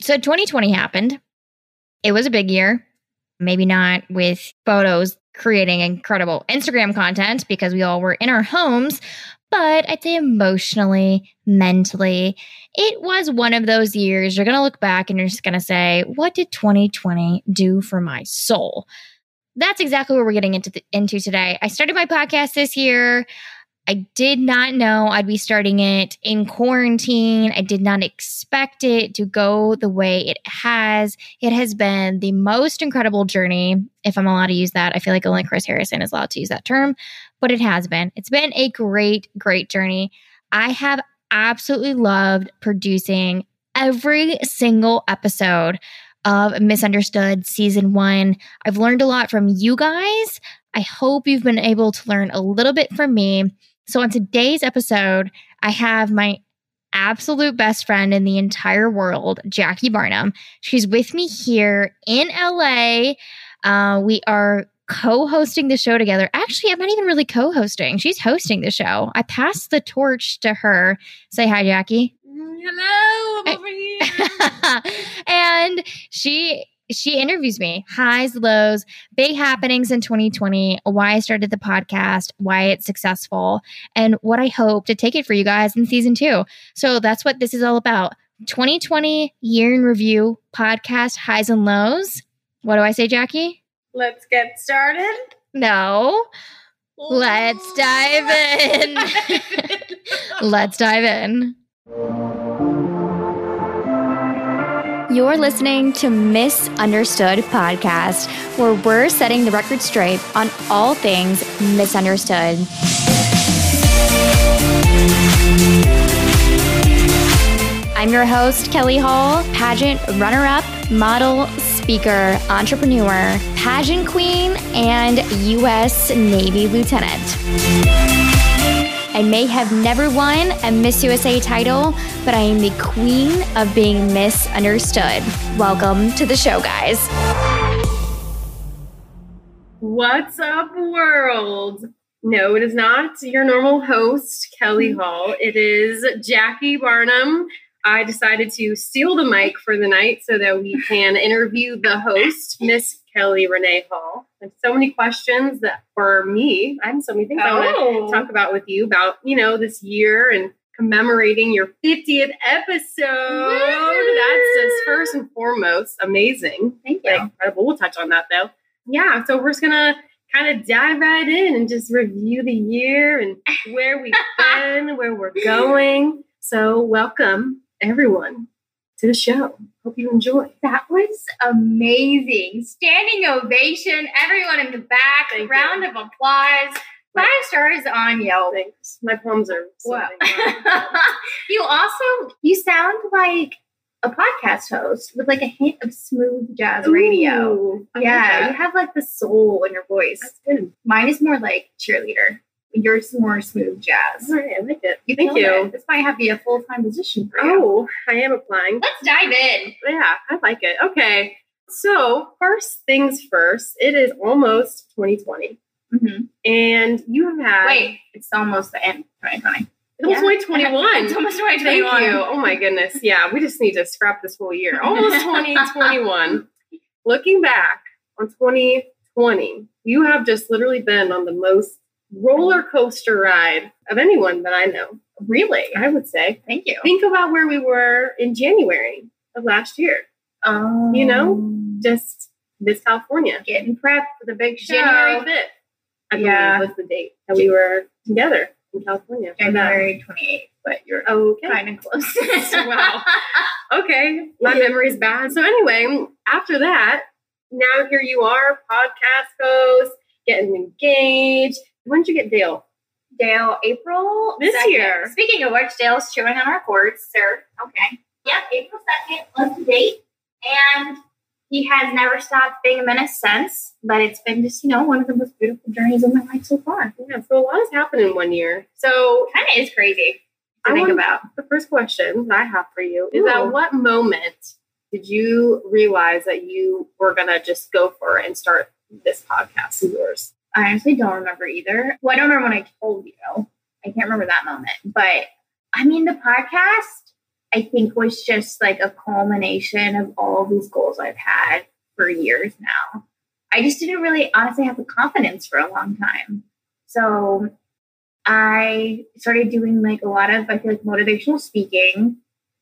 So 2020 happened. It was a big year. Maybe not with photos creating incredible Instagram content because we all were in our homes, but I'd say emotionally, mentally, it was one of those years you're going to look back and you're just going to say, what did 2020 do for my soul? That's exactly what we're getting into, the, into today. I started my podcast this year. I did not know I'd be starting it in quarantine. I did not expect it to go the way it has. It has been the most incredible journey, if I'm allowed to use that. I feel like only Chris Harrison is allowed to use that term, but it has been. It's been a great, great journey. I have absolutely loved producing every single episode of Misunderstood season one. I've learned a lot from you guys. I hope you've been able to learn a little bit from me. So, on today's episode, I have my absolute best friend in the entire world, Jackie Barnum. She's with me here in LA. Uh, we are co hosting the show together. Actually, I'm not even really co hosting, she's hosting the show. I passed the torch to her. Say hi, Jackie. Hello, I'm over here. and she she interviews me highs, lows, big happenings in 2020, why I started the podcast, why it's successful, and what I hope to take it for you guys in season two. So that's what this is all about 2020 year in review podcast, highs and lows. What do I say, Jackie? Let's get started. No. Let's dive in. Let's dive in. You're listening to Misunderstood Podcast, where we're setting the record straight on all things misunderstood. I'm your host, Kelly Hall, pageant runner up, model, speaker, entrepreneur, pageant queen, and U.S. Navy lieutenant. I may have never won a Miss USA title, but I am the queen of being misunderstood. Welcome to the show, guys. What's up, world? No, it is not your normal host, Kelly mm-hmm. Hall. It is Jackie Barnum. I decided to steal the mic for the night so that we can interview the host, Miss Kelly Renee Hall. There's so many questions that for me, I have so many things I want Oh. to talk about with you about, you know, this year and commemorating your 50th episode. That's just first and foremost amazing. Thank Like, incredible. We'll touch on that though. Yeah, so we're just gonna kind of dive right in and just review the year and where we've been, where we're going. So, welcome everyone to the show. Hope you enjoy. That was amazing. Standing ovation, everyone in the back, Thank round of applause. Five stars on Yelp. Thanks. My palms are Wow. you also you sound like a podcast host with like a hint of smooth jazz radio. I yeah, you have like the soul in your voice. That's good. Mine is more like cheerleader. Yours is more smooth jazz. All right, I like it. You Thank you. it. This might have to be a full time position for you. Oh, I am applying. Let's dive in. Yeah, I like it. Okay. So, first things first, it is almost 2020. Mhm. And you have had. Wait, it's almost the end. 2020. It's almost Yeah. 2021. It's almost Thank 2021. you. Oh my goodness. Yeah, we just need to scrap this whole year. Almost 2021. Looking back on 2020, you have just literally been on the most roller coaster ride of anyone that I know. Really? I would say. Thank you. Think about where we were in January of last year. Um, You know, Just Miss California. getting prepped for the big show. January 5th, I believe Yeah. was the date that we were together in California. for. January 28th, but you're Okay. kind of close. Wow. Okay, my memory's bad. So anyway, after that, now here you are, podcast host, getting engaged. When did you get Dale? Dale, April This 2nd. year. Speaking of which, Dale's chewing on our cords, sir. Okay. Yep, April 2nd was the date. And he has never stopped being a menace since. But it's been just, you know, one of the most beautiful journeys of my life so far. Yeah, so a lot has happened in one year. So Kind of is crazy to I think about. the first question that I have for you is Ooh. at what moment did you realize that you were gonna just go for it and start this podcast of yours? I honestly don't remember either. Well, I don't remember when I told you. I can't remember that moment. But I mean, the podcast I think was just like a culmination of all these goals I've had for years now. I just didn't really honestly have the confidence for a long time. So I started doing like a lot of, I feel like motivational speaking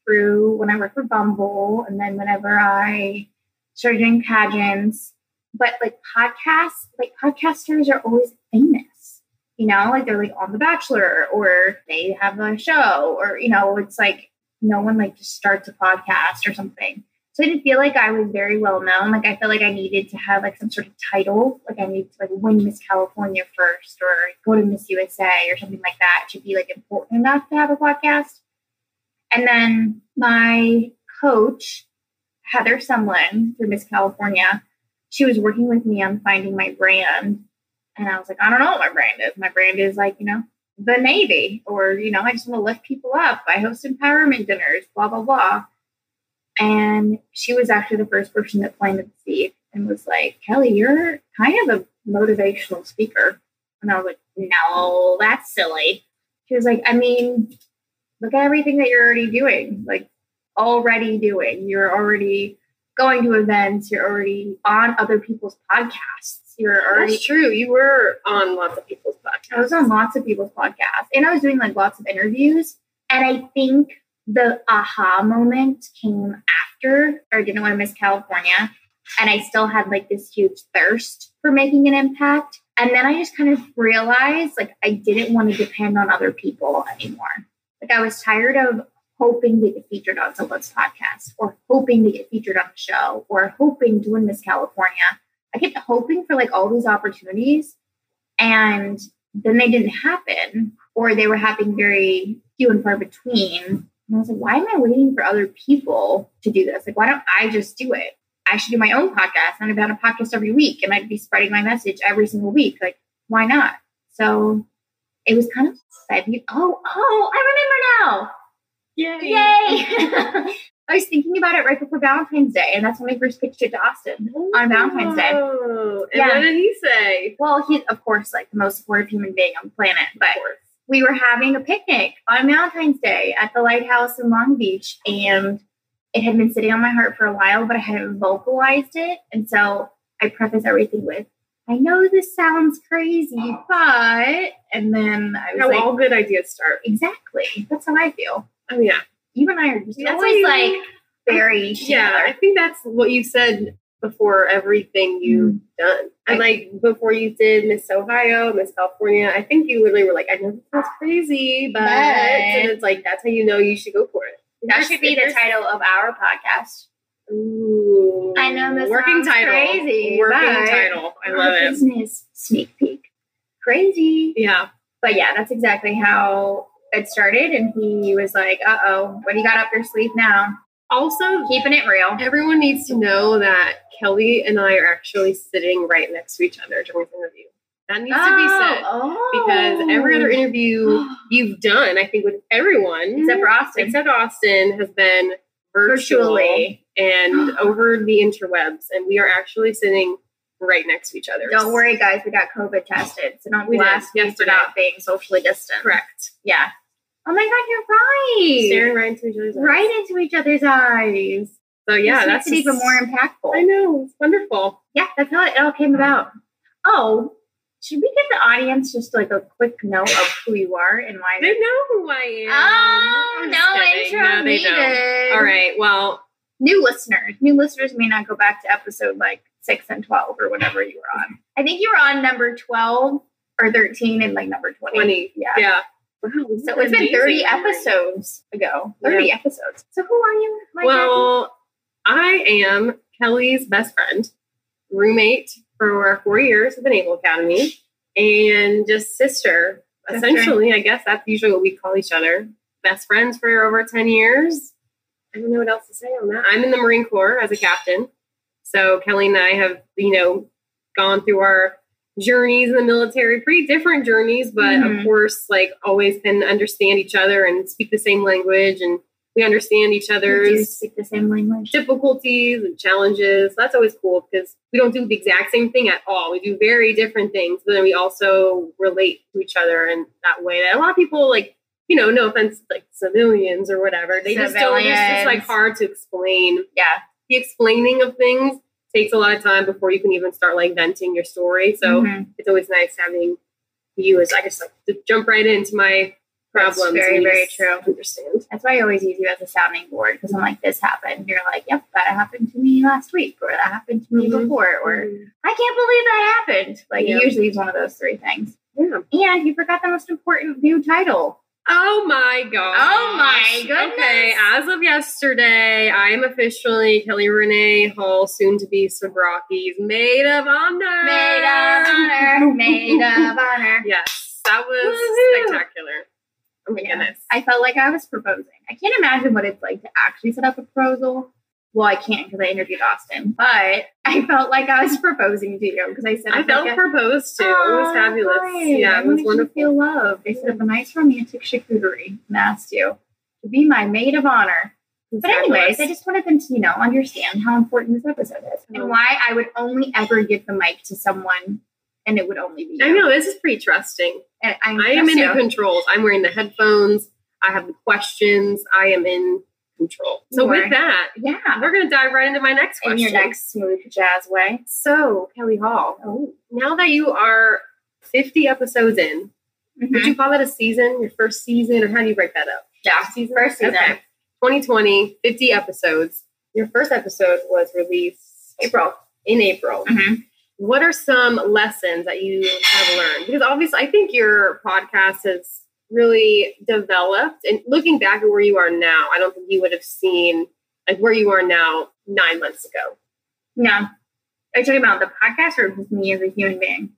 through when I worked for Bumble. And then whenever I started doing pageants, but like podcasts, like podcasters are always famous, you know, like they're like on The Bachelor or they have a show or, you know, it's like no one like just starts a podcast or something. So I didn't feel like I was very well known. Like I felt like I needed to have like some sort of title. Like I needed to like win Miss California first or go to Miss USA or something like that to be like important enough to have a podcast. And then my coach, Heather Sumlin through Miss California, she was working with me on finding my brand. And I was like, I don't know what my brand is. My brand is like, you know, the Navy, or, you know, I just want to lift people up. I host empowerment dinners, blah, blah, blah. And she was actually the first person that planted the seed and was like, Kelly, you're kind of a motivational speaker. And I was like, no, that's silly. She was like, I mean, look at everything that you're already doing, like already doing. You're already going to events, you're already on other people's podcasts. You're already That's true. You were on lots of people's podcasts. I was on lots of people's podcasts and I was doing like lots of interviews. And I think the aha moment came after I didn't want to miss California. And I still had like this huge thirst for making an impact. And then I just kind of realized like I didn't want to depend on other people anymore. Like I was tired of hoping to get featured on someone's podcast or hoping to get featured on the show or hoping to win Miss California. I kept hoping for like all these opportunities and then they didn't happen or they were happening very few and far between. And I was like, why am I waiting for other people to do this? Like, why don't I just do it? I should do my own podcast and I'd have a podcast every week and I'd be spreading my message every single week. Like, why not? So it was kind of. Oh, oh, I remember now. Yay. Yay! I was thinking about it right before Valentine's Day, and that's when we first pitched it to Austin on Valentine's Day. Oh, and Yeah. what did he say? Well, he's of course like the most supportive human being on the planet, but we were having a picnic on Valentine's Day at the lighthouse in Long Beach, and it had been sitting on my heart for a while, but I hadn't vocalized it, and so I preface everything with, "I know this sounds crazy, oh. but," and then I was How like, all good ideas start. "Exactly, that's how I feel." Oh yeah. You and I are just That's always like very Yeah, I think that's what you said before everything you've mm-hmm. done. And like before you did Miss Ohio, Miss California, I think you literally were like, I know this sounds crazy, but But- and it's like that's how you know you should go for it. That should be the title of our podcast. Ooh. I know this working title. crazy, Working title. I love Our it. Business sneak peek. Crazy. Yeah. But yeah, that's exactly how it started. And he was like, uh oh, what do you got up your sleeve now? Also, Keeping it real. everyone needs to know that Kelly and I are actually sitting right next to each other during this interview. That needs to be said. oh. because every other interview you've done, I think with everyone except for Austin. except Austin has been virtual Virtually. and over the interwebs, and we are actually sitting right next to each other. Don't worry, guys, we got COVID tested. So don't We did, blast me for yesterday. not being socially distant. Correct. Yeah. Oh my God, you're right. Staring right into each other's eyes. right into each other's eyes. So yeah, This that's it even more impactful. I know it's wonderful. Yeah, that's how it all came about. Oh, should we give the audience just like a quick note of who you are and why? They know who I am. Oh, I'm no kidding. intro No, needed. don't. All right. Well, New listeners. New listeners may not go back to episode like six and twelve or whatever you were on. I think you were on number twelve or thirteen and like number twenty. twenty. Yeah. Yeah. Wow, So it's been thirty episodes ago. Thirty episodes. So who are you? my Well, I am Kelly's best friend, roommate for four years at the Naval Academy, and just sister. Sister. Essentially, I guess that's usually what we call each other. Best friends for over 10 years. I don't know what else to say on that. I'm in the Marine Corps as a captain. So Kelly and I have, you know, gone through our journeys in the military, pretty different journeys, but Mhm. of course, like always can understand each other and speak the same language and we understand each other's speak the same language. difficulties and challenges. That's always cool because we don't do the exact same thing at all. We do very different things, but then we also relate to each other in that way that a lot of people like you know, no offense, like civilians or whatever. They just don't. It's just like hard to explain. Yeah. The explaining of things takes a lot of time before you can even start like venting your story. So Mhm. it's always nice having you as I guess like to jump right into my That's very, very true. Understand. That's why I always use you as a sounding board because I'm like, this happened. You're like, yep, that happened to me last week, or that happened to me Mhm. before, or I can't believe that happened. Like, Yeah. it usually is one of those three things. yeah. And you forgot the most important new title. Oh my god. Oh my goodness. Okay, as of yesterday, I am officially Kelly Renee Hall, soon to be Sobrocki's maid of honor. Maid of honor, maid of honor. Yes, that was Woohoo. spectacular. Oh my Yeah. goodness. I felt like I was proposing. I can't imagine what it's like to actually set up a proposal. Well, I can't because I interviewed Austin, but I felt like I was proposing to you because I said I felt proposed to. it was fabulous. Yeah, it was wonderful. Feel loved. I set up a nice romantic charcuterie and asked you to be my maid of honor. But anyways. I just wanted them to, you know, understand how important this episode is Oh. and why I would only ever give the mic to someone, and it would only be you. I know this is pretty trusting. And I, I am in you. the controls. I'm wearing the headphones. I have the questions. I am in control. So You with that, Yeah. we're gonna dive right into my next In question. your next smooth jazz way. So, Kelly Hall, Oh. now that you are 50 episodes in, would you call that a season? Your first season, or how do you break that up? Yeah. Season? First season. Okay. 2020, 50 episodes. Your first episode was released April. in April. Mhm. What are some lessons that you have learned? Because obviously, I think your podcast has really developed. And looking back at where you are now, I don't think you would have seen like where you are now nine months ago. No. Are you talking about the podcast or just me as a human being?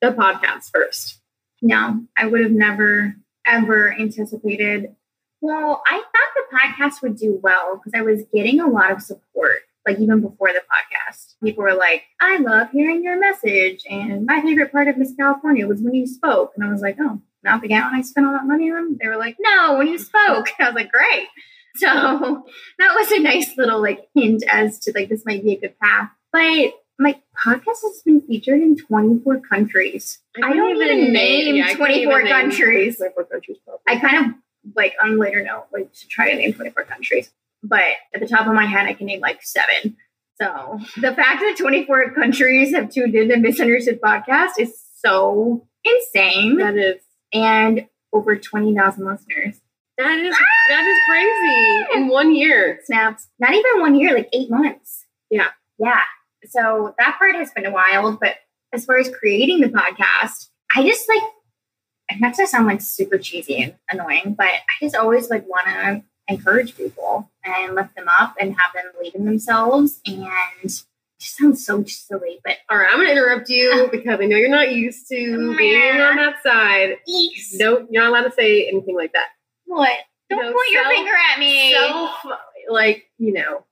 The podcast first. No, I would have never, ever anticipated. Well, I thought the podcast would do well because I was getting a lot of support, like even before the podcast. People were like, I love hearing your message. And my favorite part of Miss California was when you spoke. And I was like, oh, not gown I spent all that money on? Them. They were like, no, when you spoke. I was like, great. So that was a nice little like hint as to like this might be a good path. But my podcast has been featured in 24 countries. I couldn't don't even name yeah, 24 even name countries. 24 countries. I kind of like on a later note, like to try to name 24 countries. But at the top of my head, I can name like seven. So the fact that 24 countries have tuned in to Misunderstood Podcast is so insane. that is And over 20,000 listeners. that is ah! that is crazy in one year. Snaps. Not even one year, like eight months. Yeah. Yeah. So that part has been wild. But as far as creating the podcast, I just like, not to sound like super cheesy and annoying, but I just always like want to encourage people and lift them up and have them believe in themselves. And sounds so silly, but All right, I'm gonna interrupt you ah. because I know you're not used to being on that side. Nope, you're not allowed to say anything like that. what? Don't No, point your finger at me. Self, like you know,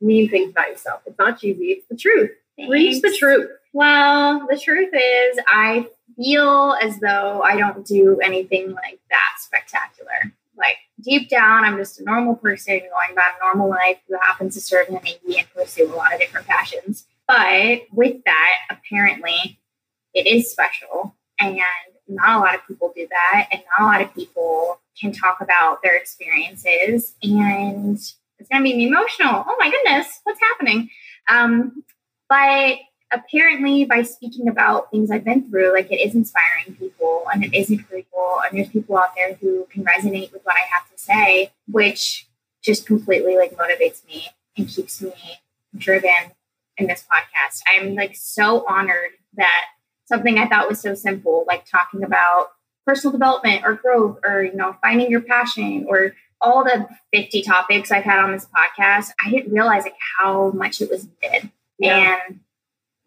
mean things about yourself. It's not cheesy. It's the truth. Reach the truth. Well, the truth is, I feel as though I don't do anything like that spectacular. Like deep down, I'm just a normal person going about a normal life who happens to serve in the Navy and pursue a lot of different passions. But with that, apparently, it is special, and not a lot of people do that, and not a lot of people can talk about their experiences, and it's gonna be emotional. Oh my goodness, what's happening? Um, but apparently by speaking about things I've been through, like it is inspiring people and it is encouraging and there's people out there who can resonate with what I have to say, which just completely like motivates me and keeps me driven in this podcast. I'm like so honored that something I thought was so simple, like talking about personal development or growth or you know finding your passion or all the 50 topics I've had on this podcast, I didn't realize like how much it was needed. Yeah. And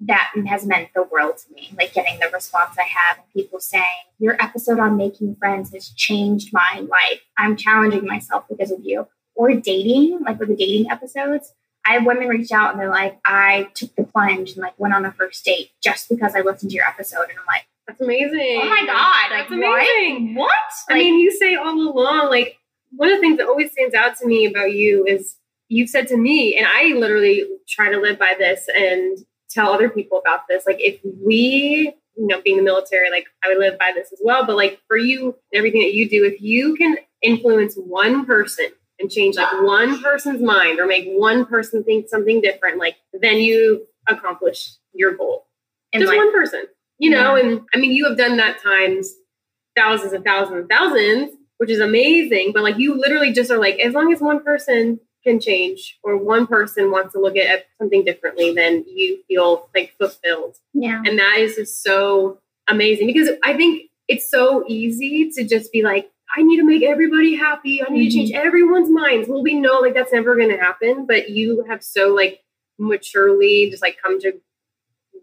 that has meant the world to me. Like getting the response I have and people saying, Your episode on making friends has changed my life. I'm challenging myself because of you. Or dating, like with the dating episodes. I have women reach out and they're like, I took the plunge and like went on a first date just because I listened to your episode. And I'm like, That's amazing. Oh my God. That's like, amazing. What? what? I Like, mean, you say all along, like one of the things that always stands out to me about you is you've said to me, and I literally try to live by this and tell other people about this. Like, if we you know, being the military, like I would live by this as well. But like for you, everything that you do, if you can influence one person and change like one person's mind or make one person think something different, like then you accomplish your goal. And Just like, one person, you know. And I mean, you have done that times thousands and thousands and thousands, which is amazing. But like, you literally just are like, as long as one person can change or one person wants to look at something differently, then you feel like fulfilled. yeah. And that is just so amazing because I think it's so easy to just be like, I need to make everybody happy. I need to change mm-hmm. everyone's minds. Well, we know like that's never going to happen, but you have so like maturely just like come to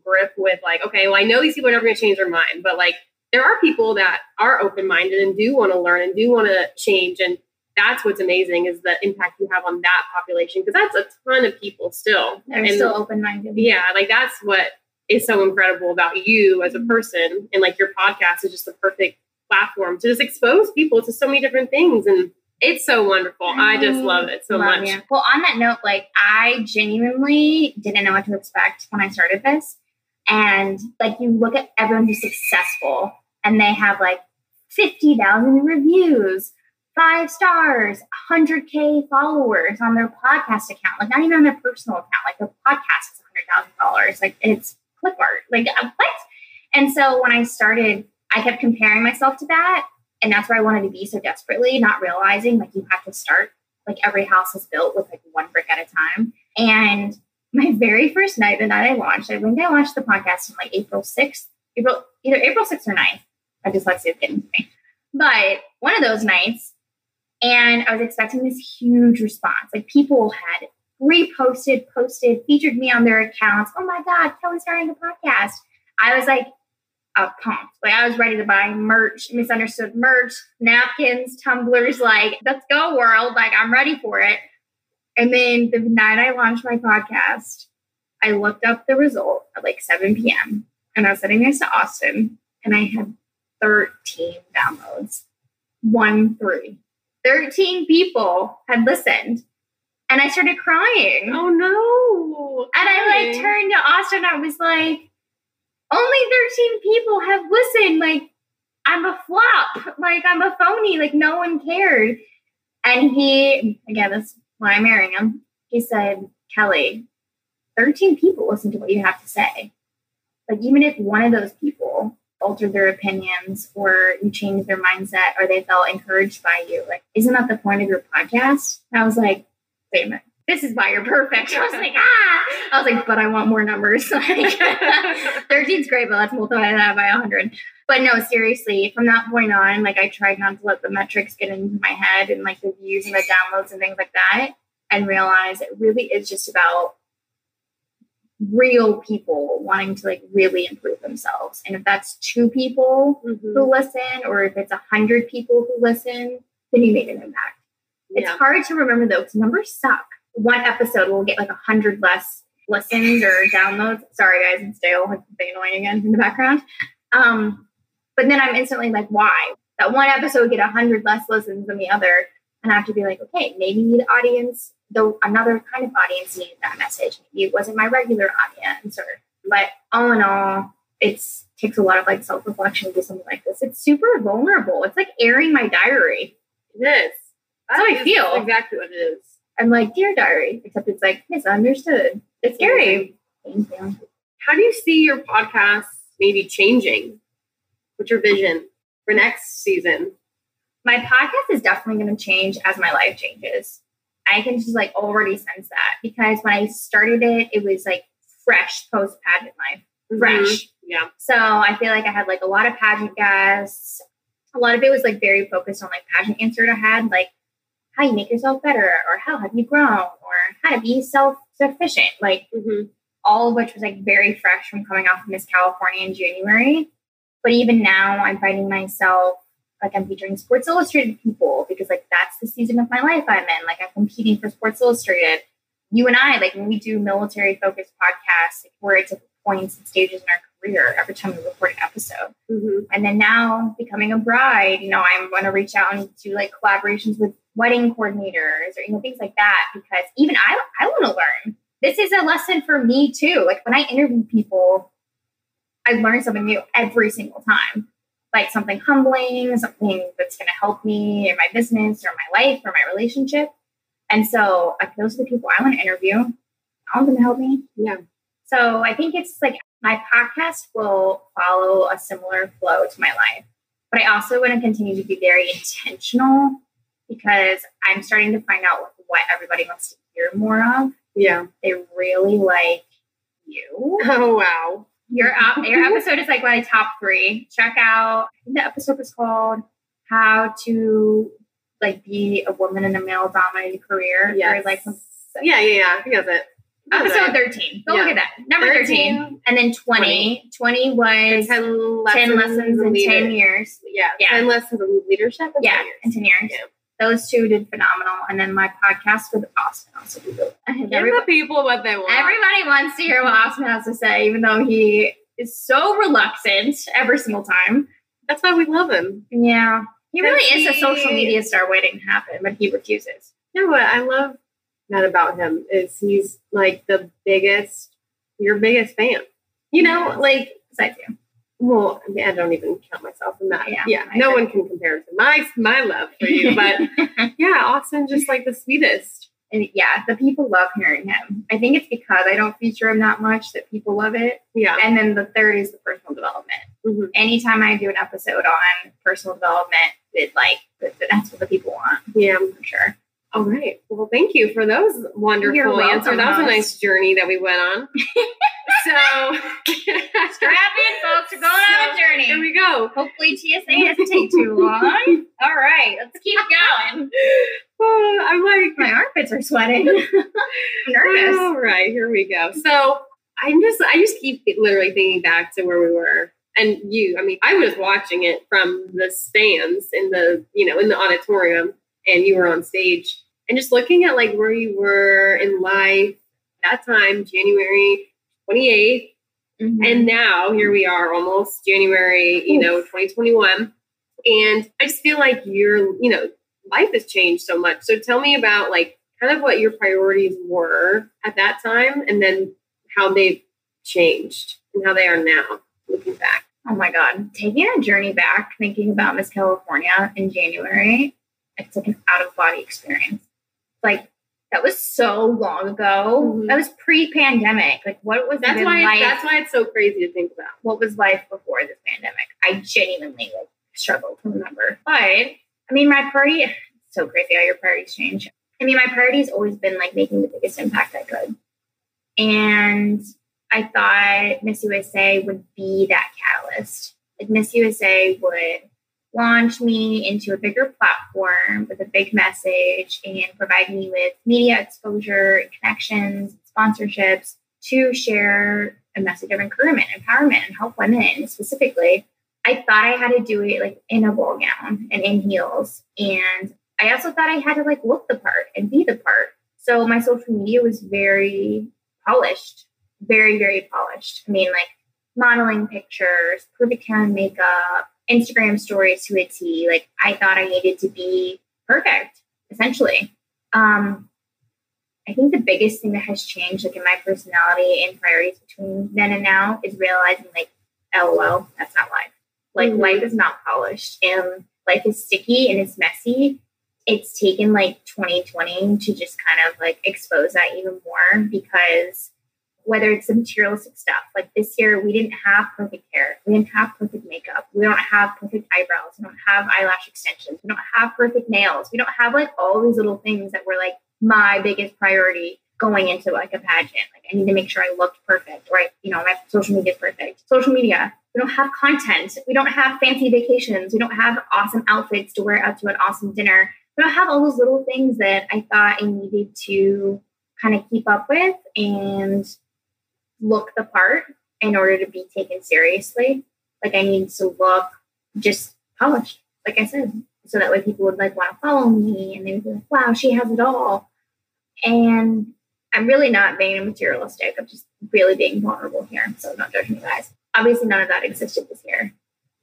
grip with like, okay, well, I know these people are never going to change their mind, but like there are people that are open minded and do want to learn and do want to change. And that's what's amazing is the impact you have on that population because that's a ton of people still. They're And- still open minded. yeah, like that's what is so incredible about you as a mm-hmm. person. And like your podcast is just the perfect platform to just expose people to so many different things. And it's so wonderful. I just mm-hmm. love it so Love much. you. Well, on that note, like I genuinely didn't know what to expect when I started this. And like you look at everyone who's successful and they have like 50,000 reviews, five stars, 100K followers on their podcast account, like not even on their personal account, like their podcast is $100,000. Like it's clip art. Like uh, what? And so when I started, I kept comparing myself to that. And that's where I wanted to be so desperately, not realizing like you have to start like every house is built with like one brick at a time. And my very first night, the night I launched, I think I launched the podcast on like April 6th, April, either April 6th or 9th. My dyslexia is getting to me. But one of those nights, and I was expecting this huge response. Like people had reposted, posted, featured me on their accounts. Oh my God, Kelly's starting a podcast. I was like, uh, pumped. Like I was ready to buy merch, misunderstood merch, napkins, tumblers. Like, let's go, world! Like I'm ready for it. And then the night I launched my podcast, I looked up the result at like 7 p.m. and I was sitting next to Austin, and I had 13 downloads. One three. 13 people had listened. And I started crying. Oh no. And I like turned to Austin. I was like, only 13 people have listened. Like, I'm a flop. Like, I'm a phony. Like, no one cared. And he, again, that's why I'm marrying him. He said, Kelly, 13 people listen to what you have to say. Like, even if one of those people altered their opinions or you changed their mindset or they felt encouraged by you, like, isn't that the point of your podcast? And I was like, wait a minute. This is why you're perfect. I was like, ah. I was like, but I want more numbers. Like, 13 is great, but let's multiply that by 100. But no, seriously, from that point on, like I tried not to let the metrics get into my head and like the views and the downloads and things like that, and realize it really is just about real people wanting to like really improve themselves. And if that's two people Mhm. who listen, or if it's a hundred people who listen, then you made an impact. It's hard to remember though, because numbers suck. One episode will get like a hundred less listens or downloads. Sorry guys, it's Dale, like the annoying again in the background. Um, but then I'm instantly like, why? That one episode get a hundred less listens than the other, and I have to be like, okay, maybe the audience, though another kind of audience needed that message. Maybe it wasn't my regular audience, or but all in all, it's takes a lot of like self reflection to do something like this. It's super vulnerable. It's like airing my diary. It is. That's how I feel. Exactly what it is. I'm like, dear diary, except it's like misunderstood. It's scary. Thank you. How do you see your podcast maybe changing? What's your vision for next season? My podcast is definitely going to change as my life changes. I can just like already sense that because when I started it, it was like fresh post pageant life, fresh. Mhm. Yeah. So I feel like I had like a lot of pageant guests. A lot of it was like very focused on like pageant answer I had, like how you make yourself better, or how have you grown, or how to be self sufficient. Like Mhm. all of which was like very fresh from coming off of Miss California in January. But even now, I'm finding myself like I'm featuring Sports Illustrated people because like that's the season of my life I'm in. Like I'm competing for Sports Illustrated. You and I, like when we do military focused podcasts, like, we're at different points and stages in our career every time we record an episode. Mhm. And then now becoming a bride, you know, I'm going to reach out and do like collaborations with wedding coordinators or, you know, things like that because even I, I want to learn. This is a lesson for me too. Like when I interview people, I learn something new every single time. Like something humbling, something that's going to help me in my business or my life or my relationship. And so like, those are the people I want to interview. I want them to help me. Yeah. So I think it's like my podcast will follow a similar flow to my life. But I also want to continue to be very intentional because I'm starting to find out what everybody wants to hear more of. Yeah. They really like you. Oh wow. Your your episode is like my top three. Check out. The episode was called "How to Like Be a Woman in a Male Dominated Career." Yes. Or like Yeah, yeah, yeah. I think that's it. That's episode it. thirteen. Go Yeah. look at that. Number 13. 13, And then 20. 20 was 10 10 lessons, lessons in leader- 10 years. Yeah, Yeah. 10 lessons of leadership. in Yeah, 10 years. in 10 years. Yeah. Those two did phenomenal. And then my podcast with Austin also did really Give the people what they want. everybody wants to hear what Austin has to say, even though he is so reluctant every single time. That's why we love him. Yeah. He really Does is a social media star waiting to happen, but he refuses. You know what I love that about him is he's like the biggest, your biggest fan. You know, like Besides you. Well, I, mean, I don't even count myself in that. Yeah, Yeah, no one can compare to my my love for you. But yeah, Austin just like the sweetest. And yeah, the people love hearing him. I think it's because I don't feature him that much that people love it. Yeah, And then the third is the personal development. Mhm. Anytime I do an episode on personal development, it like that's what the people want yeah. for sure. All right. Well, thank you for those wonderful answers. That was a nice journey that we went on. so Strap in, folks. We're going on a Here we go. Hopefully, TSA doesn't take too long. All right, let's keep going. Oh, I'm like, My armpits are sweating. Nervous. All right, here we go. So I'm just, I just keep literally thinking back to where we were, and you. I mean, I was watching it from the stands in the, you know, in the auditorium, and you were on stage, and just looking at like where you were in life that time, January 28th, Mhm. and now here we are, almost January, you know, 2021, and I just feel like you're, you know, life has changed so much. So tell me about like kind of what your priorities were at that time and then how they've changed and how they are now looking back. Oh my God. Taking a journey back, thinking about Miss California in January, it's like an out of body experience. Like, that was so long ago. Mhm. That was pre pandemic. Like, what was That's why life? that's why it's so crazy to think about. what was life before this pandemic? I genuinely like struggle to remember. But I mean, my priority so crazy how your priorities change. I mean, my priority's always been like making the biggest impact I could. And I thought Miss USA would be that catalyst. Like Miss USA would launch me into a bigger platform with a big message and provide me with media exposure, connections, sponsorships to share a message of encouragement, empowerment, and help women specifically. I thought I had to do it like in a ball gown and in heels. And I also thought I had to like look the part and be the part. So my social media was very polished, very, very polished. I mean, like modeling pictures, perfect hair and makeup, Instagram stories to a T. Like I thought I needed to be perfect, essentially. Um, I think the biggest thing that has changed, like in my personality and priorities between then and now, is realizing, like, LOL, that's not life. Like, Mhm. life is not polished and life is sticky and it's messy. It's taken like 2020 to just kind of like expose that even more because whether it's the materialistic stuff, like this year, we didn't have perfect hair, we didn't have perfect makeup, we don't have perfect eyebrows, we don't have eyelash extensions, we don't have perfect nails, we don't have like all these little things that were like my biggest priority going into like a pageant. Like I need to make sure I looked perfect, I, you know, my social media is perfect. Social media, we don't have content, we don't have fancy vacations, we don't have awesome outfits to wear out to an awesome dinner. We don't have all those little things that I thought I needed to kind of keep up with and look the part in order to be taken seriously. Like I need to look just polished, like I said, so that way people would like want to follow me and they would be like, wow, she has it all. And I'm really not being materialistic. I'm just really being vulnerable here. So don't judge me, guys. Obviously, none of that existed this year.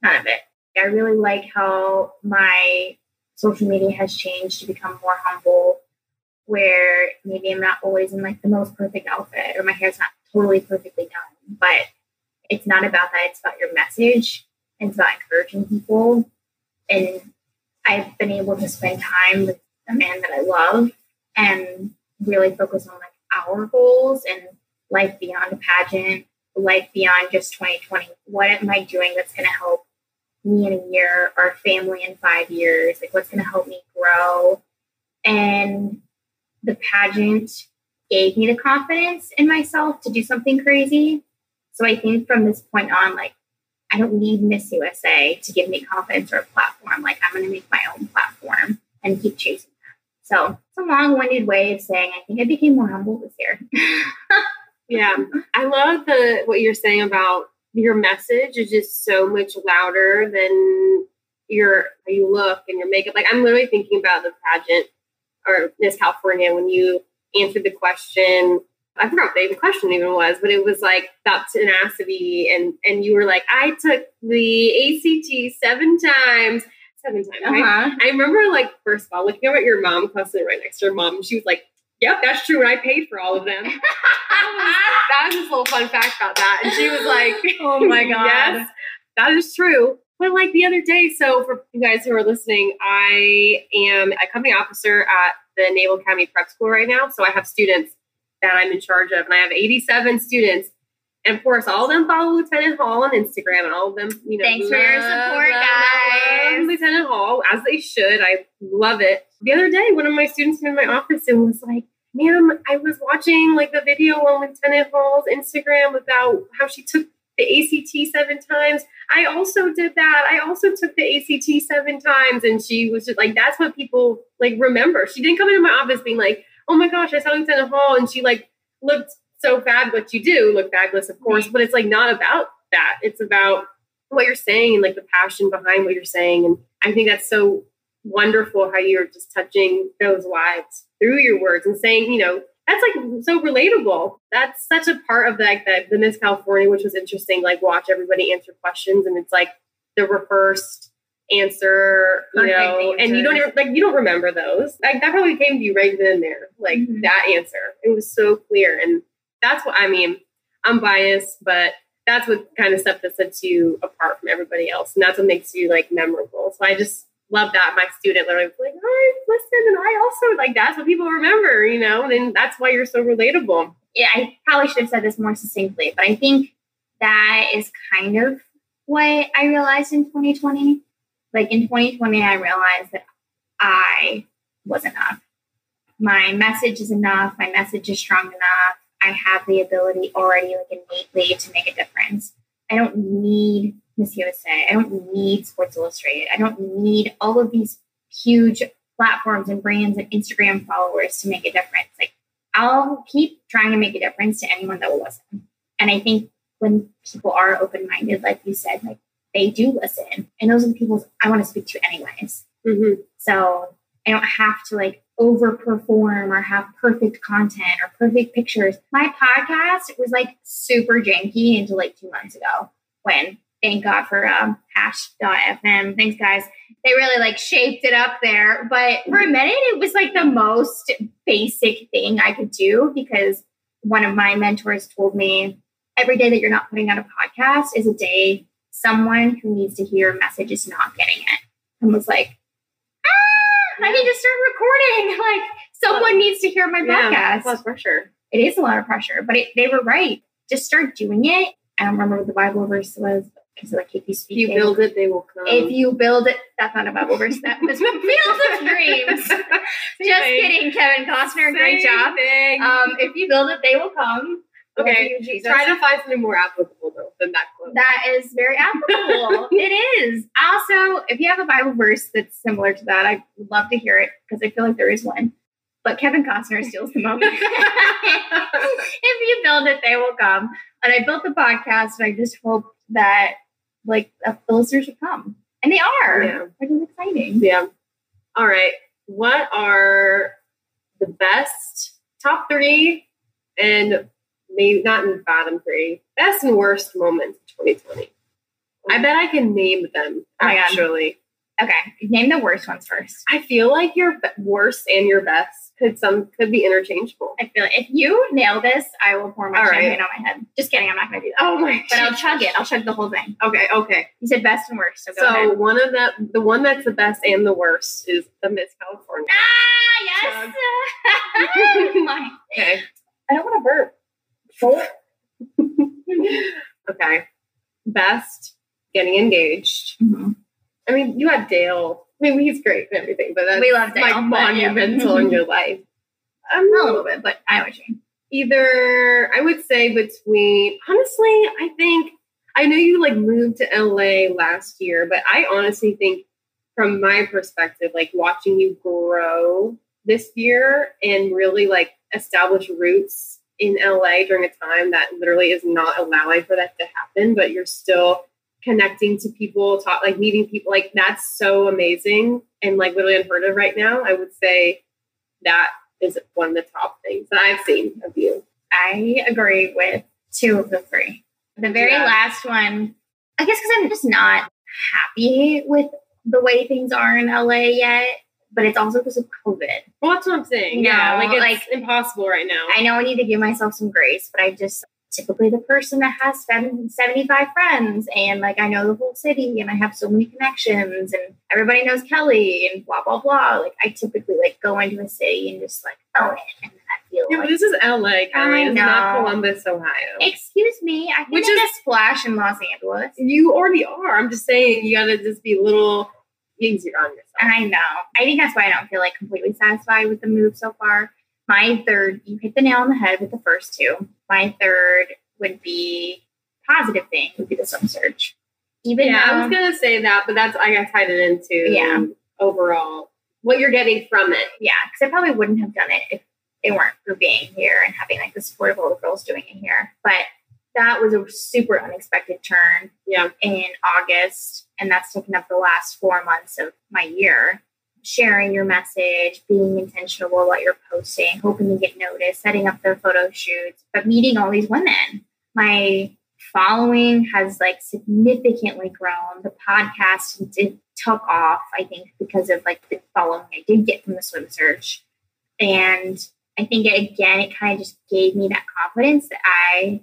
None of it. I really like how my social media has changed to become more humble, where maybe I'm not always in like the most perfect outfit or my hair's not totally perfectly done, but it's not about that. It's about your message. It's about encouraging people. And I've been able to spend time with a man that I love and really focus on like our goals and life beyond a pageant, life beyond just 2020. What am I doing that's going to help me in a year, our family in five years? Like, what's going to help me grow? And the pageant gave me the confidence in myself to do something crazy. So I think from this point on, like, I don't need Miss USA to give me confidence or a platform. Like, I'm going to make my own platform and keep chasing that. So it's a long winded way of saying I think I became more humble this year. yeah. I love the what you're saying about your message is just so much louder than your you look and your makeup. Like I'm literally thinking about the pageant or Miss California when you answered the question I forgot what the question even was, but it was like about tenacity, and and you were like, I took the ACT seven times, seven times. Uh-huh. Right? I remember like first of all looking over at your mom, closely right next to your mom, and she was like, "Yep, that's true." And I paid for all of them. that, was, that was just a little fun fact about that, and she was like, "Oh my god, yes, that is true." But like the other day, so for you guys who are listening, I am a company officer at the Naval Academy Prep School right now. So I have students that I'm in charge of, and I have 87 students. And of course, all of them follow Lieutenant Hall on Instagram, and all of them, you know, thanks for your support, love, guys. Love Lieutenant Hall, as they should. I love it. The other day, one of my students came in my office and was like, "Ma'am, I was watching like the video on Lieutenant Hall's Instagram about how she took the ACT seven times. I also did that. I also took the ACT seven times." And she was just like, "That's what people like remember." She didn't come into my office being like oh my gosh, I saw Lieutenant Hall and she like looked so fab. What you do look fabulous, of course, but it's like not about that. It's about what you're saying and like the passion behind what you're saying. And I think that's so wonderful how you're just touching those lives through your words and saying, you know, that's like so relatable. That's such a part of like the, the Miss California, which was interesting. Like watch everybody answer questions, and it's like the reversed answer, you Perfect know, answer. and you don't even like you don't remember those. Like that probably came to you right then and there, like mm-hmm. that answer. It was so clear, and that's what I mean. I'm biased, but that's what kind of stuff that sets you apart from everybody else, and that's what makes you like memorable. So I just love that my student literally was like, "I listen," and I also like that's what people remember, you know, and that's why you're so relatable. Yeah, I probably should have said this more succinctly, but I think that is kind of what I realized in 2020 like in 2020, I realized that I was enough. My message is enough. My message is strong enough. I have the ability already, like innately, to make a difference. I don't need Miss USA. I don't need Sports Illustrated. I don't need all of these huge platforms and brands and Instagram followers to make a difference. Like, I'll keep trying to make a difference to anyone that will listen. And I think when people are open minded, like you said, like they do listen. And those are the people I want to speak to anyways. Mm-hmm. So I don't have to like overperform or have perfect content or perfect pictures. My podcast was like super janky until like two months ago when thank God for um, hash.fm. Thanks, guys. They really like shaped it up there. But for a minute, it was like the most basic thing I could do because one of my mentors told me every day that you're not putting out a podcast is a day someone who needs to hear a message is not getting it and was like, ah, I need to start recording. Like someone needs to hear my yeah, podcast. Plus pressure. It is a lot of pressure, but it, they were right. Just start doing it. I don't remember what the Bible verse was. Because like if you speak, if you build it, they will come. If you build it, that's not a Bible verse. That was Field of Dreams. Just kidding, Kevin Costner. Great job. Um, if you build it, they will come. Okay, you, try to find something more applicable though than that quote. That is very applicable. it is. Also, if you have a Bible verse that's similar to that, I would love to hear it because I feel like there is one. But Kevin Costner steals the moment. if you build it, they will come. And I built the podcast, and I just hope that like the listeners would come, and they are, yeah. which is exciting. Yeah. All right. What are the best top three and maybe not in bottom three, best and worst moments of 2020. I bet I can name them oh actually. Okay, name the worst ones first. I feel like your worst and your best could some could be interchangeable. I feel like if you nail this, I will pour my All right. champagne on my head. Just kidding, I'm not gonna do that. Oh my! But I'll chug it. I'll chug the whole thing. Okay, okay. You said best and worst, so go So one of the the one that's the best and the worst is the Miss California. Ah, yes. My- Okay. I don't want to burp. Okay. Best getting engaged. Mhm. I mean, you had Dale. I mean, he's great and everything, but that's We love Dale, like yeah. monumental in your life. Um, A little bit, but I know what you mean. either I would say between honestly, I think I know you like moved to LA last year, but I honestly think from my perspective, like watching you grow this year and really like establish roots in LA during a time that literally is not allowing for that to happen, but you're still connecting to people, talk like meeting people, like that's so amazing and like literally unheard of right now. I would say that is one of the top things that I've seen of you. I agree with two of the three. The very Yeah. last one, I guess because I'm just not happy with the way things are in LA yet, but it's also because of COVID. Well, that's what I'm saying. No, yeah, like it's like- impossible right now. I know I need to give myself some grace, but I just typically the person that has 75 friends and like I know the whole city and I have so many connections and everybody knows Kelly and blah blah blah. Like I typically like go into a city and just like own it and I feel yeah, like this is LA, Kelly. I It's not. Columbus, Ohio. excuse me, I can Which make is- a splash in Los Angeles. you already are. I'm just saying you gotta just be a little easier on yourself. I know. I think that's why I don't feel like completely satisfied with the move so far. My third, you hit the nail on the head with the first two. My third would be positive thing would be the swim search. Even yeah, I was gonna say that, but that's I got tied it into Yeah. overall what you're getting from it. yeah, because I probably wouldn't have done it if it weren't for being here and having like the support of all the girls doing it here. But that was a super unexpected turn Yeah. in August, and that's taken up the last four months of my year. Sharing your message, being intentional about your posting, hoping to get noticed, setting up their photo shoots, but meeting all these women. My following has like significantly grown. The podcast did took off, I think, because of like the following I did get from the swim search. And I think again, it kind of just gave me that confidence that I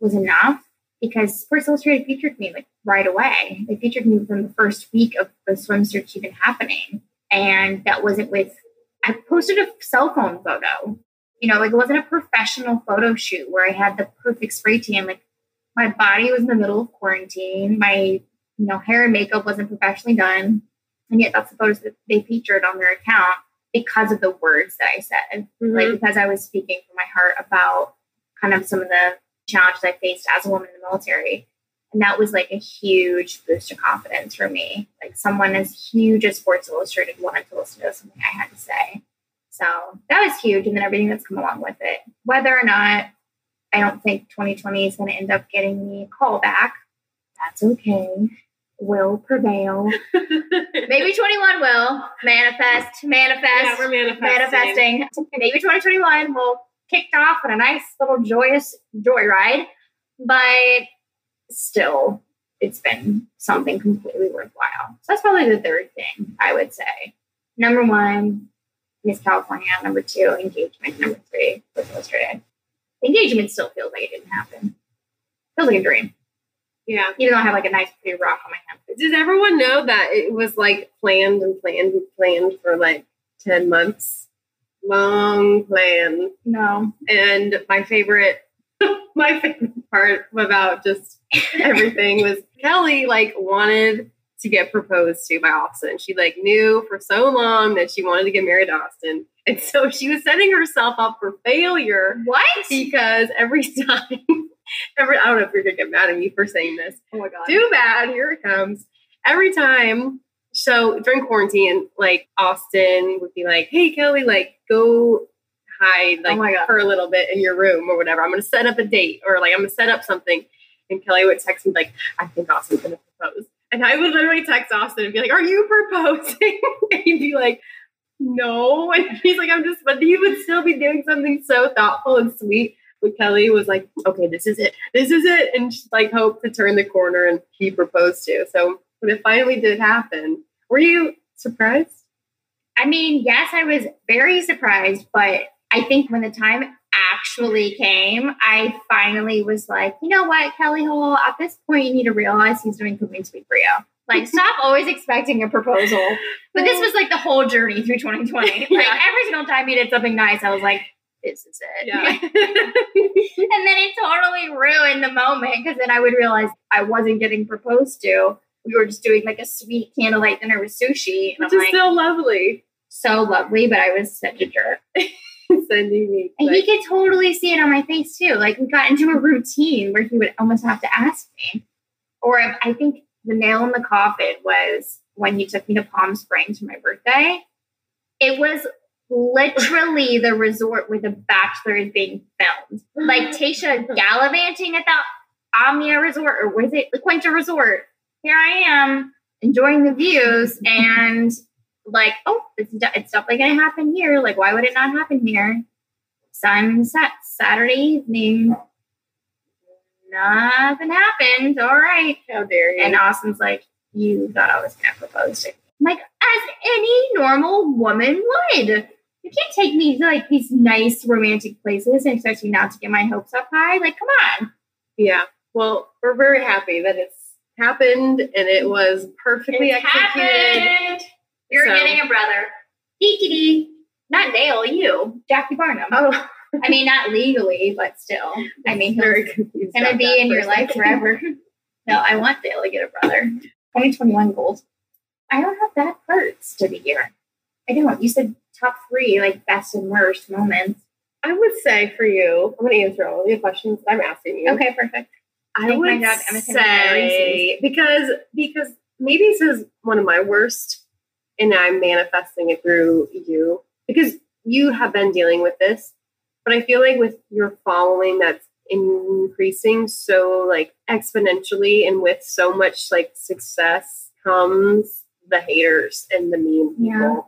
was enough because Sports Illustrated featured me like right away. They featured me from the first week of the swim search even happening. And that wasn't with, I posted a cell phone photo. You know, like it wasn't a professional photo shoot where I had the perfect spray tan. Like my body was in the middle of quarantine. My, you know, hair and makeup wasn't professionally done. And yet that's the photos that they featured on their account because of the words that I said Mhm. like because I was speaking from my heart about kind of some of the challenges I faced as a woman in the military. And that was like a huge boost of confidence for me. Like someone as huge as Sports Illustrated wanted to listen to something I had to say. So that was huge. And then everything that's come along with it. Whether or not I don't think 2020 is going to end up getting me a call back, that's okay. Will prevail. Maybe 21 will manifest, manifest yeah, we're manifesting. manifesting. Maybe 2021 will kicked off on a nice little joyous joyride, but still, it's been something completely worthwhile. So that's probably the third thing I would say. Number one, Miss California. Number two, engagement. Number three, was Illustrated. Engagement still feels like it didn't happen. Feels like a dream, Yeah. even though I have like a nice pretty rock on my hand. Does everyone know that it was like planned and planned and planned for like 10 months? Long plan. No, And my favorite, my favorite part about just everything was Kelly like wanted to get proposed to by Austin. She like knew for so long that she wanted to get married to Austin. And so she was setting herself up for failure what? because every time, every I don't know if you're gonna get mad at me for saying this. Oh my god. Too bad. Here it comes. Every time. So during quarantine, like Austin would be like, "Hey Kelly, like go hide oh like oh my god. for a little bit in your room or whatever. I'm gonna set up a date or like I'm gonna set up something." And Kelly would text me like, "I think Austin's gonna propose," and I would literally text Austin and be like, "Are you proposing?" and he'd be like, "No," and he's like, "I'm just," but he would still be doing something so thoughtful and sweet. But Kelly was like, "Okay, this is it. This is it," and she like hoped to turn the corner and he proposed to. So when it finally did happen, were you surprised? I mean, yes, I was very surprised, but I think when the time actually came, I finally was like, you know what, Kelly Hall, at this point, you need to realize he's doing cooking sweet for you. Like, stop always expecting a proposal. But this was like the whole journey through 2020. Like, Yeah. every single time he did something nice, I was like, this is it. Yeah. and then it totally ruined the moment because then I would realize I wasn't getting proposed to. We were just doing like a sweet candlelight dinner with sushi. And Which I'm is like, so lovely. so lovely, but I was such a jerk. Sending me. And like- he could totally see it on my face too. Like we got into a routine where he would almost have to ask me. Or if- I think the nail in the coffin was when he took me to Palm Springs for my birthday. It was literally the resort where The Bachelor is being filmed. Like Tayshia gallivanting at the Omnia Resort, or was it the Quinta Resort? Here I am enjoying the views and like, oh, it's, it's definitely going to happen here. Like, why would it not happen here? Sun sets Saturday evening. Nothing happened. All right. How dare you? And Austin's like, you thought I was going to propose to you. Like, as any normal woman would. You can't take me to like these nice romantic places and expect me not to get my hopes up high. Like, come on. Yeah. Well, we're very happy that it's happened and it was perfectly It's executed. happened. You're So- getting a brother. Dee dee dee. Not Dale, you. Jackie Barnum. Oh, I mean, not legally, but still. I mean, he'll gonna be in your life forever. no, I want Dale to get a brother. 2021 goals. I don't have that parts to the year. I don't. You said top three, like best and worst moments. I would say for you, I'm going to answer all the questions I'm asking you. Okay, perfect. I Thank would God, Emma Simon and say because because maybe this is one of my worst, and I'm manifesting it through you because you have been dealing with this, but I feel like with your following that's increasing so like exponentially, and with so much like success comes the haters and the mean people, Yeah.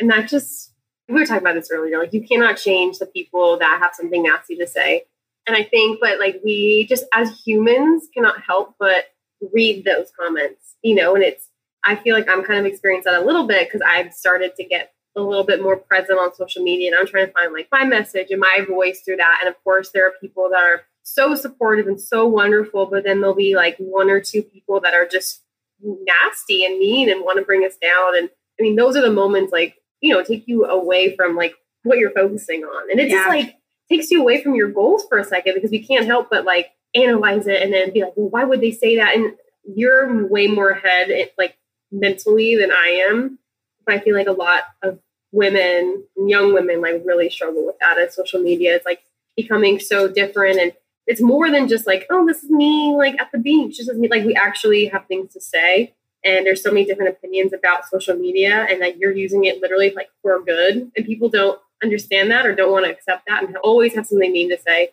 and that just we were talking about this earlier. Like you cannot change the people that have something nasty to say. And I think, but like we just as humans cannot help but read those comments, you know, and it's, I feel like I'm kind of experiencing that a little bit because I've started to get a little bit more present on social media and I'm trying to find like my message and my voice through that. And of course, there are people that are so supportive and so wonderful, but then there'll be like one or two people that are just nasty and mean and want to bring us down. And I mean, those are the moments like, you know, take you away from like what you're focusing on. And it just like takes you away from your goals for a second because we can't help but like analyze it and then be like, well, why would they say that? And you're way more ahead, like mentally than I am. I feel like a lot of women, young women, like really struggle with that as social media. It's like becoming so different and it's more than just like, oh, this is me like at the beach. This is me. Like we actually have things to say. And there's so many different opinions about social media and that you're using it literally like for good. And people don't understand that or don't want to accept that and always have something mean to say.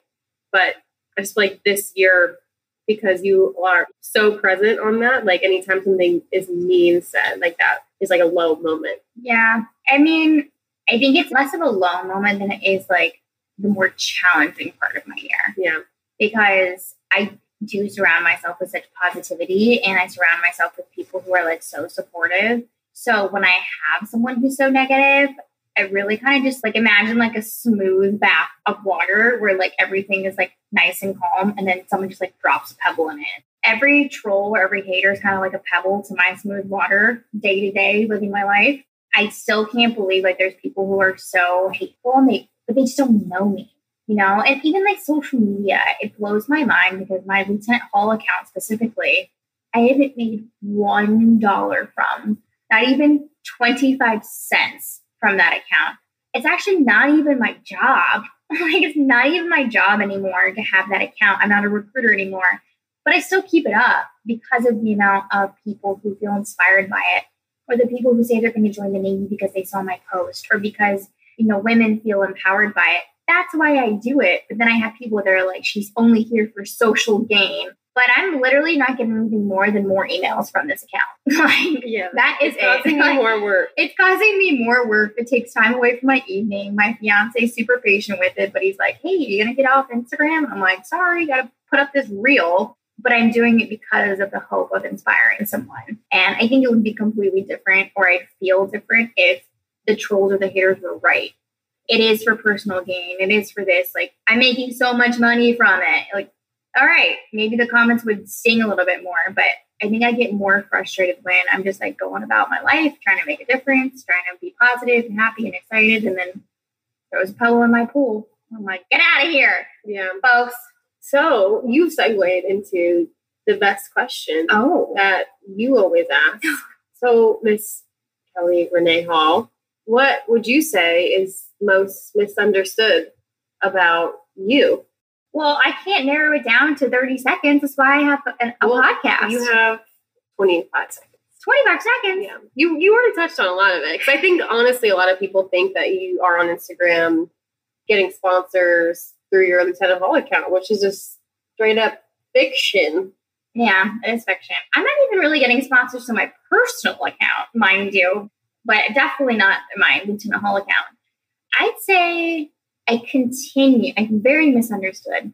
But I just like this year, because you are so present on that, like anytime something is mean said, like that is like a low moment. Yeah. I mean, I think it's less of a low moment than it is like the more challenging part of my year. Yeah. because I do surround myself with such positivity and I surround myself with people who are like so supportive. So when I have someone who's so negative, I really kind of just like imagine like a smooth bath of water where like everything is like nice and calm and then someone just like drops a pebble in it. Every troll or every hater is kind of like a pebble to my smooth water day to day living my life. I still can't believe like there's people who are so hateful and they but they just don't know me you know and even like social media it blows my mind because my lieutenant hall account specifically i haven't made one dollar from not even 25 cents from that account it's actually not even my job like it's not even my job anymore to have that account i'm not a recruiter anymore but i still keep it up because of the amount of people who feel inspired by it or the people who say they're going to join the navy because they saw my post or because you know women feel empowered by it that's why I do it. But then I have people that are like, she's only here for social gain. But I'm literally not getting anything more than more emails from this account. like Yeah. that is It's causing it. me more work. it's causing me more work. It takes time away from my evening. My fiance's super patient with it, but he's like, hey, you gonna get off Instagram? And I'm like, sorry, gotta put up this reel. But I'm doing it because of the hope of inspiring someone. And I think it would be completely different or I'd feel different if the trolls or the haters were right. It is for personal gain. It is for this. Like, I'm making so much money from it. Like, all right, maybe the comments would sting a little bit more, but I think I get more frustrated when I'm just like going about my life, trying to make a difference, trying to be positive and happy and excited, and then there was a puddle in my pool. I'm like, get out of here, Yeah. folks. So you segued into the best question Oh, that you always ask. So, Miss Kelly Renee Hall, what would you say is most misunderstood about you? Well, I can't narrow it down to 30 seconds. That's why I have a, a Well, podcast. You have 25 seconds. 25 seconds. Yeah. You you already touched on a lot of it. Because I think honestly, a lot of people think that you are on Instagram getting sponsors through your Lieutenant Hall account, which is just straight up fiction. Yeah, it is fiction. I'm not even really getting sponsors to my personal account, mind you, but definitely not my Lieutenant Hall account. I'd say I continue, I'm very misunderstood,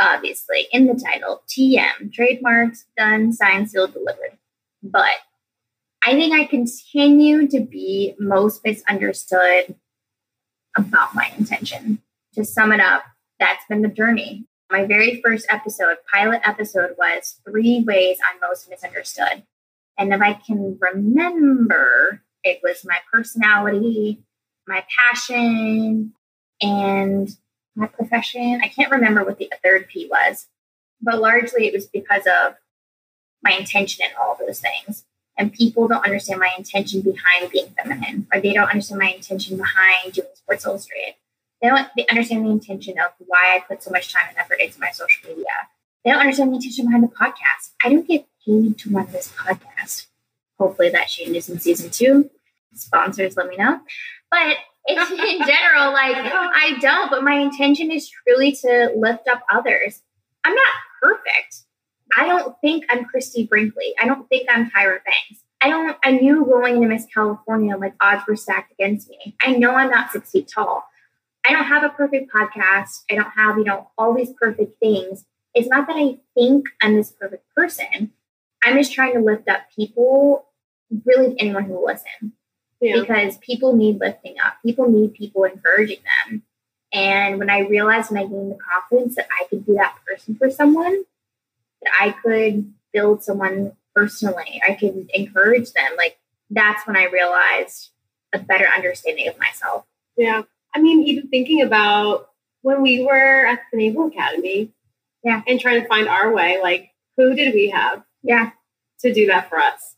obviously, in the title TM, trademarks, done, signed, sealed, delivered. But I think I continue to be most misunderstood about my intention. To sum it up, that's been the journey. My very first episode, pilot episode, was three ways I'm most misunderstood. And if I can remember, it was my personality, my passion, and my profession. I can't remember what the third P was, but largely it was because of my intention in all those things. And people don't understand my intention behind being feminine, or they don't understand my intention behind doing Sports Illustrated. They don't they understand the intention of why I put so much time and effort into my social media. They don't understand the intention behind the podcast. I don't get paid to run this podcast. Hopefully that changes in season two. Sponsors, let me know. But it's in general, like I don't, but my intention is truly to lift up others. I'm not perfect. I don't think I'm Christie Brinkley. I don't think I'm Tyra Banks. I don't I knew going into Miss California, like odds were stacked against me. I know I'm not six feet tall. I don't have a perfect podcast. I don't have, you know, all these perfect things. It's not that I think I'm this perfect person. I'm just trying to lift up people, really anyone who will listen Yeah. because people need lifting up. People need people encouraging them. And when I realized when I gained the confidence that I could be that person for someone, that I could build someone personally, I could encourage them, like that's when I realized a better understanding of myself. Yeah. I mean, even thinking about when we were at the Naval Academy. Yeah. And trying to find our way, like who did we have Yeah. to do that for us?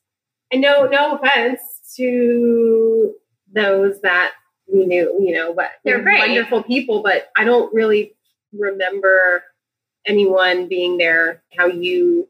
And no, no offense to those that we knew, you know, but They're great. wonderful people, but I don't really remember anyone being there how you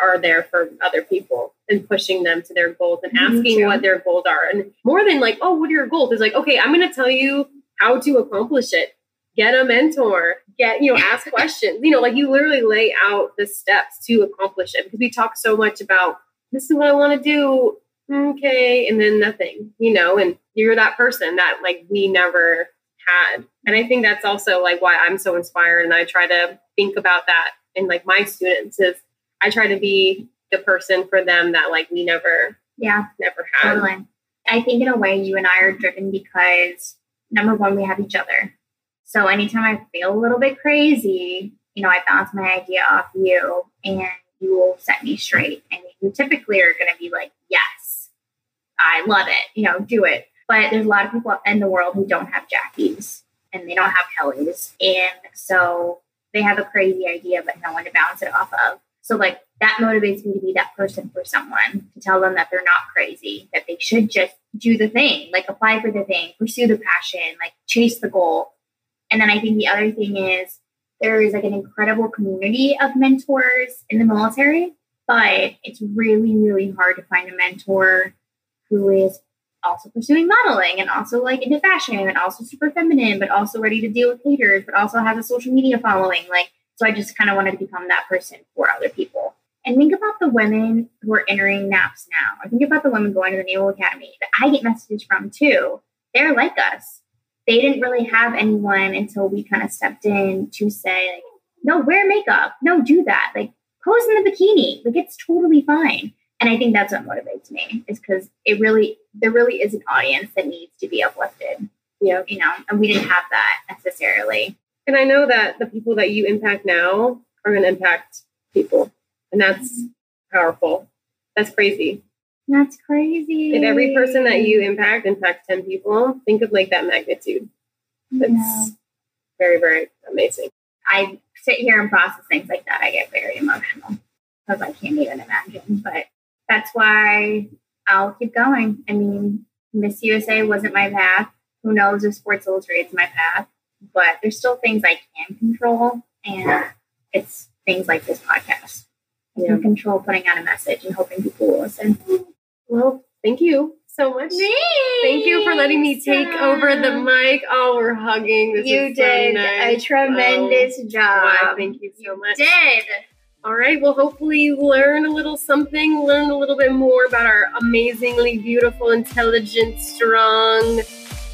are there for other people and pushing them to their goals and asking what their goals are. And more than like, oh, what are your goals? Is like, okay, I'm going to tell you how to accomplish it. Get a mentor, get, you know, ask questions. You know, like you literally lay out the steps to accomplish it because we talk so much about this is what I want to do. Okay. And then nothing, you know, and you're that person that like we never had. And I think that's also like why I'm so inspired. And I try to think about that in like my students is I try to be the person for them that like we never, Yeah. never had. Totally. I think in a way you and I are driven because number one, we have each other. So anytime I feel a little bit crazy, you know, I bounce my idea off you and you will set me straight. And you typically are going to be like, yes, I love it, you know, do it. But there's a lot of people in the world who don't have Jackies and they don't have Kellys. And so they have a crazy idea, but no one to bounce it off of. So, like, that motivates me to be that person for someone to tell them that they're not crazy, that they should just do the thing, like apply for the thing, pursue the passion, like chase the goal. And then I think the other thing is there is like an incredible community of mentors in the military, but it's really, really hard to find a mentor who is also pursuing modeling and also like into fashion and also super feminine, but also ready to deal with haters, but also has a social media following. Like, so I just kind of wanted to become that person for other people. And think about the women who are entering NAPS now. Or think about the women going to the Naval Academy that I get messages from too. They're like us. They didn't really have anyone until we kind of stepped in to say, like, no, wear makeup. No, do that. Like, pose in the bikini. Like, it's totally fine. And I think that's what motivates me is because it really, there really is an audience that needs to be uplifted, Yeah. you know, and we didn't have that necessarily. And I know that the people that you impact now are going to impact people. And that's powerful. That's crazy. That's crazy. If every person that you impact impacts 10 people, think of like that magnitude. That's Yeah. very, very amazing. I sit here and process things like that. I get very emotional because I can't even imagine. But that's why I'll keep going. I mean, Miss USA wasn't my path. Who knows if Sports Illustrated's my path? But there's still things I can control, and it's things like this podcast. I Yeah. can control putting out a message and hoping people will listen. Well, thank you so much. Thank you for letting me take over the mic. Oh, we're hugging. This You is so did nice. a tremendous Oh, job. wow, thank you so much. Did. All right. Well, hopefully you learn a little something, learn a little bit more about our amazingly beautiful, intelligent, strong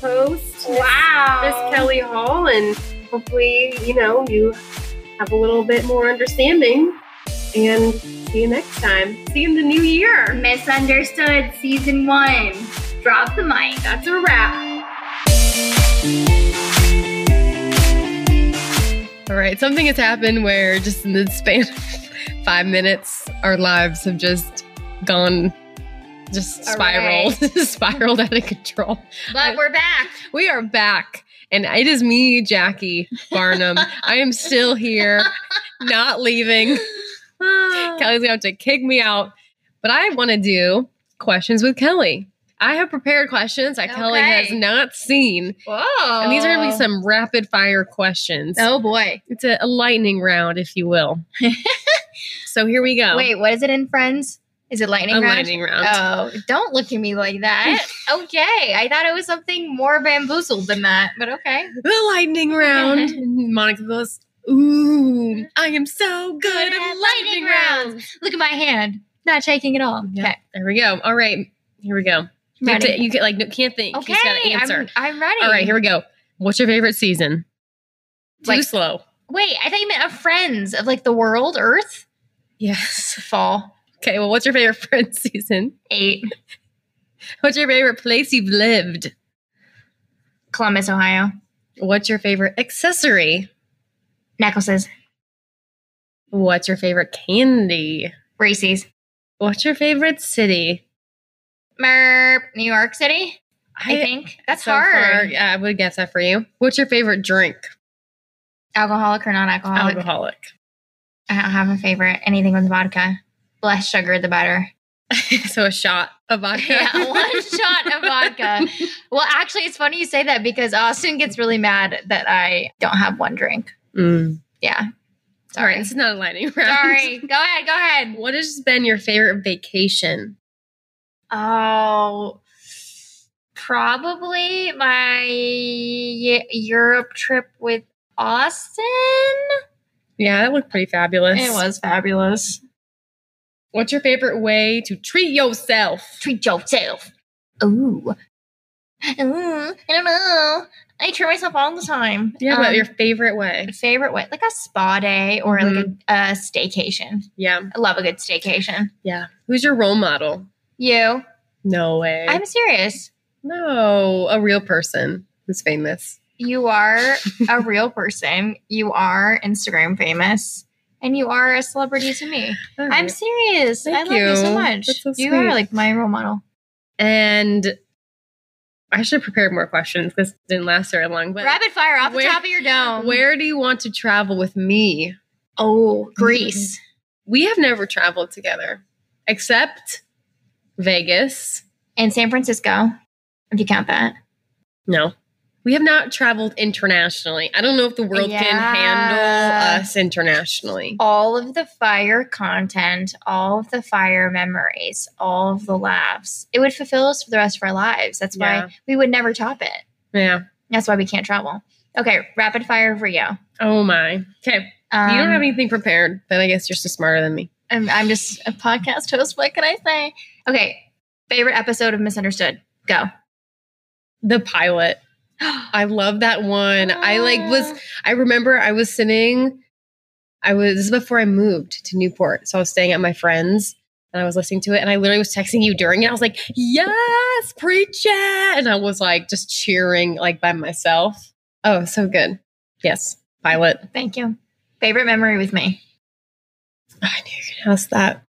host, Wow. Miss Kelly Hall, and hopefully, you know, you have a little bit more understanding. And see you next time. See you in the new year. Misunderstood season one. Drop the mic. That's a wrap. All right, something has happened where just in the span of five minutes, our lives have just gone, just spiraled, spiraled out of control. But we're back. We are back, and it is me, Jackie Barnum. I am still here, not leaving. Ah. Kelly's going to have to kick me out, but I want to do questions with Kelly. I have prepared questions that Kelly has not seen, Whoa. and these are going to be some rapid fire questions. Oh boy. It's a, a lightning round, if you will. so here we go. Wait, what is it in Friends? Is it lightning a round? lightning round. Oh, don't look at me like that. okay. I thought it was something more bamboozled than that, but okay. the lightning round. Monica goes, Ooh, I am so good at lightning rounds. Look at my hand. Not shaking at all. Yeah. Okay. There we go. All right, here we go. You, have to, you can, like can't think. Okay. You gotta answer. I'm, I'm ready. All right, here we go. What's your favorite season? Too Like- slow. Wait, I thought you meant of Friends, of like the world, Earth. Yes. Fall. Okay. Well, what's your favorite Friends season? Eight. What's your favorite place you've lived? Columbus, Ohio. What's your favorite accessory? Necklaces. What's your favorite candy? Reese's. What's your favorite city? Merp. New York City. I, think. That's so hard. far, yeah, I would guess that for you. What's your favorite drink? Alcoholic or non alcoholic? Alcoholic. I don't have a favorite. Anything with vodka. Less sugar, the better. so a shot of vodka. Yeah, one shot of vodka. Well, actually, it's funny you say that because Austin gets really mad that I don't have one drink. Mm. Yeah. All right, Sorry. this is not a lightning round. Sorry. Go ahead. Go ahead. What has been your favorite vacation? Oh, probably my Europe trip with Austin. Yeah, that looked pretty fabulous. It was fabulous. What's your favorite way to treat yourself? Treat yourself. Ooh. Ooh, I don't know. I treat myself all the time. Yeah, Um, but your favorite way. favorite way, like a spa day or like a, a staycation. Yeah, I love a good staycation. yeah. Who's your role model? You? No way. I'm serious. no, a real person who's famous. You are a real person. You are Instagram famous. And you are a celebrity to me. All I'm serious. I love you. so much. So you are like my role model. And I should have prepared more questions. This didn't last very long. But Rapid fire off where- the top of your dome. where do you want to travel with me? Oh, Greece. We have never traveled together, except Vegas. And San Francisco, if you count that. No. We have not traveled internationally. I don't know if the world can handle us internationally. all of the fire content, all of the fire memories, all of the laughs. It would fulfill us for the rest of our lives. That's Yeah. why we would never top it. Yeah. That's why we can't travel. Okay, rapid fire for you. Oh my. Okay. Um, you don't have anything prepared, but I guess you're just smarter than me. I'm, I'm just a podcast host. What can I say? Okay, favorite episode of Misunderstood. Go. The pilot. I love that one. I like was I remember I was sitting I was this is before I moved to Newport. So I was staying at my friend's and I was listening to it and I literally was texting you during it. I was like, yes, preach it. And I was like just cheering like by myself. Oh, so good. Yes, Pilot. Thank you. Favorite memory with me. I knew you gonna ask that.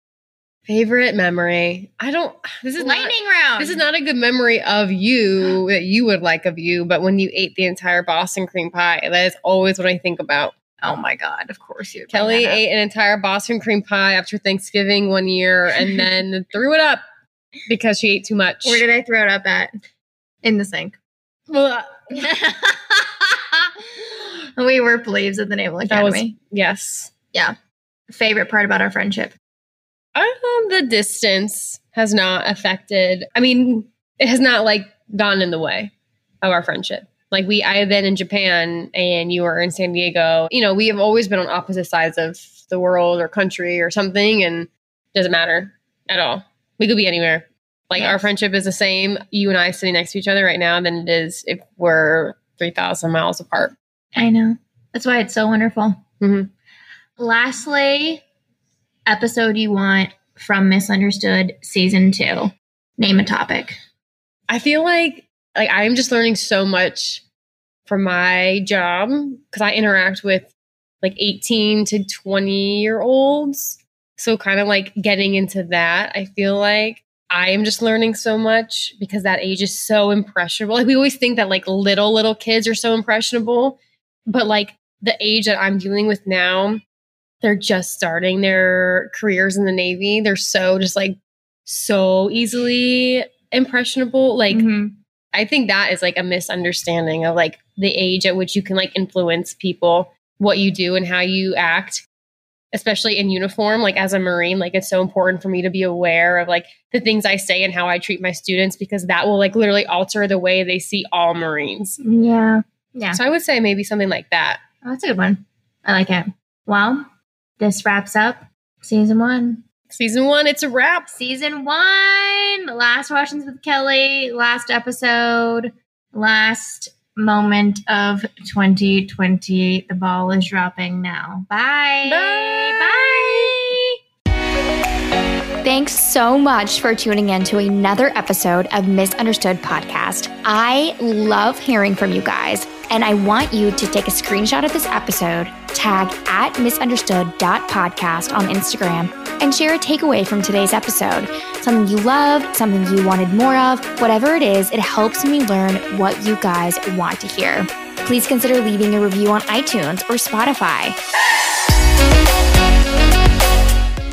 Favorite memory. I don't this is not Lightning round. this is not a good memory of you that you would like of you, but when you ate the entire Boston cream pie, that is always what I think about. Oh my god! Of course you. Kelly ate an entire Boston cream pie after Thanksgiving one year and then threw it up because she ate too much. Where did I throw it up at? In the sink. Well, we were plebes at the Naval that was Academy. yes. Yeah. Favorite part about our friendship. Um, the distance has not affected. I mean, it has not like gone in the way of our friendship. Like we, I have been in Japan and you were in San Diego. You know, we have always been on opposite sides of the world or country or something, and doesn't matter at all. We could be anywhere. Like our friendship is the same. You and I sitting next to each other right now than it is if we're three thousand miles apart. I know. That's why it's so wonderful. Mhm. Lastly, episode you want from Misunderstood season two. Name a topic. I feel like like I'm just learning so much from my job because I interact with like 18 to 20 year olds. So kind of like getting into that, I feel like I am just learning so much because that age is so impressionable. Like we always think that like little little kids are so impressionable, but like the age that I'm dealing with now, they're just starting their careers in the Navy. They're so just like so easily impressionable. Like Mhm. I think that is like a misunderstanding of like the age at which you can like influence people, what you do and how you act, especially in uniform. Like as a Marine, like it's so important for me to be aware of like the things I say and how I treat my students because that will like literally alter the way they see all Marines. Yeah. Yeah. So I would say maybe something like that. Oh, that's a good one. I like it. Well, this wraps up season one. Season one, it's a wrap. Season one. Last Washington with Kelly. Last episode. Last moment of 2020. The ball is dropping now. Bye. Bye. Bye. Thanks so much for tuning in to another episode of Misunderstood Podcast. I love hearing from you guys, and I want you to take a screenshot of this episode, tag at misunderstood.podcast on Instagram, and share a takeaway from today's episode. Something you loved, something you wanted more of, whatever it is, it helps me learn what you guys want to hear. Please consider leaving a review on iTunes or Spotify.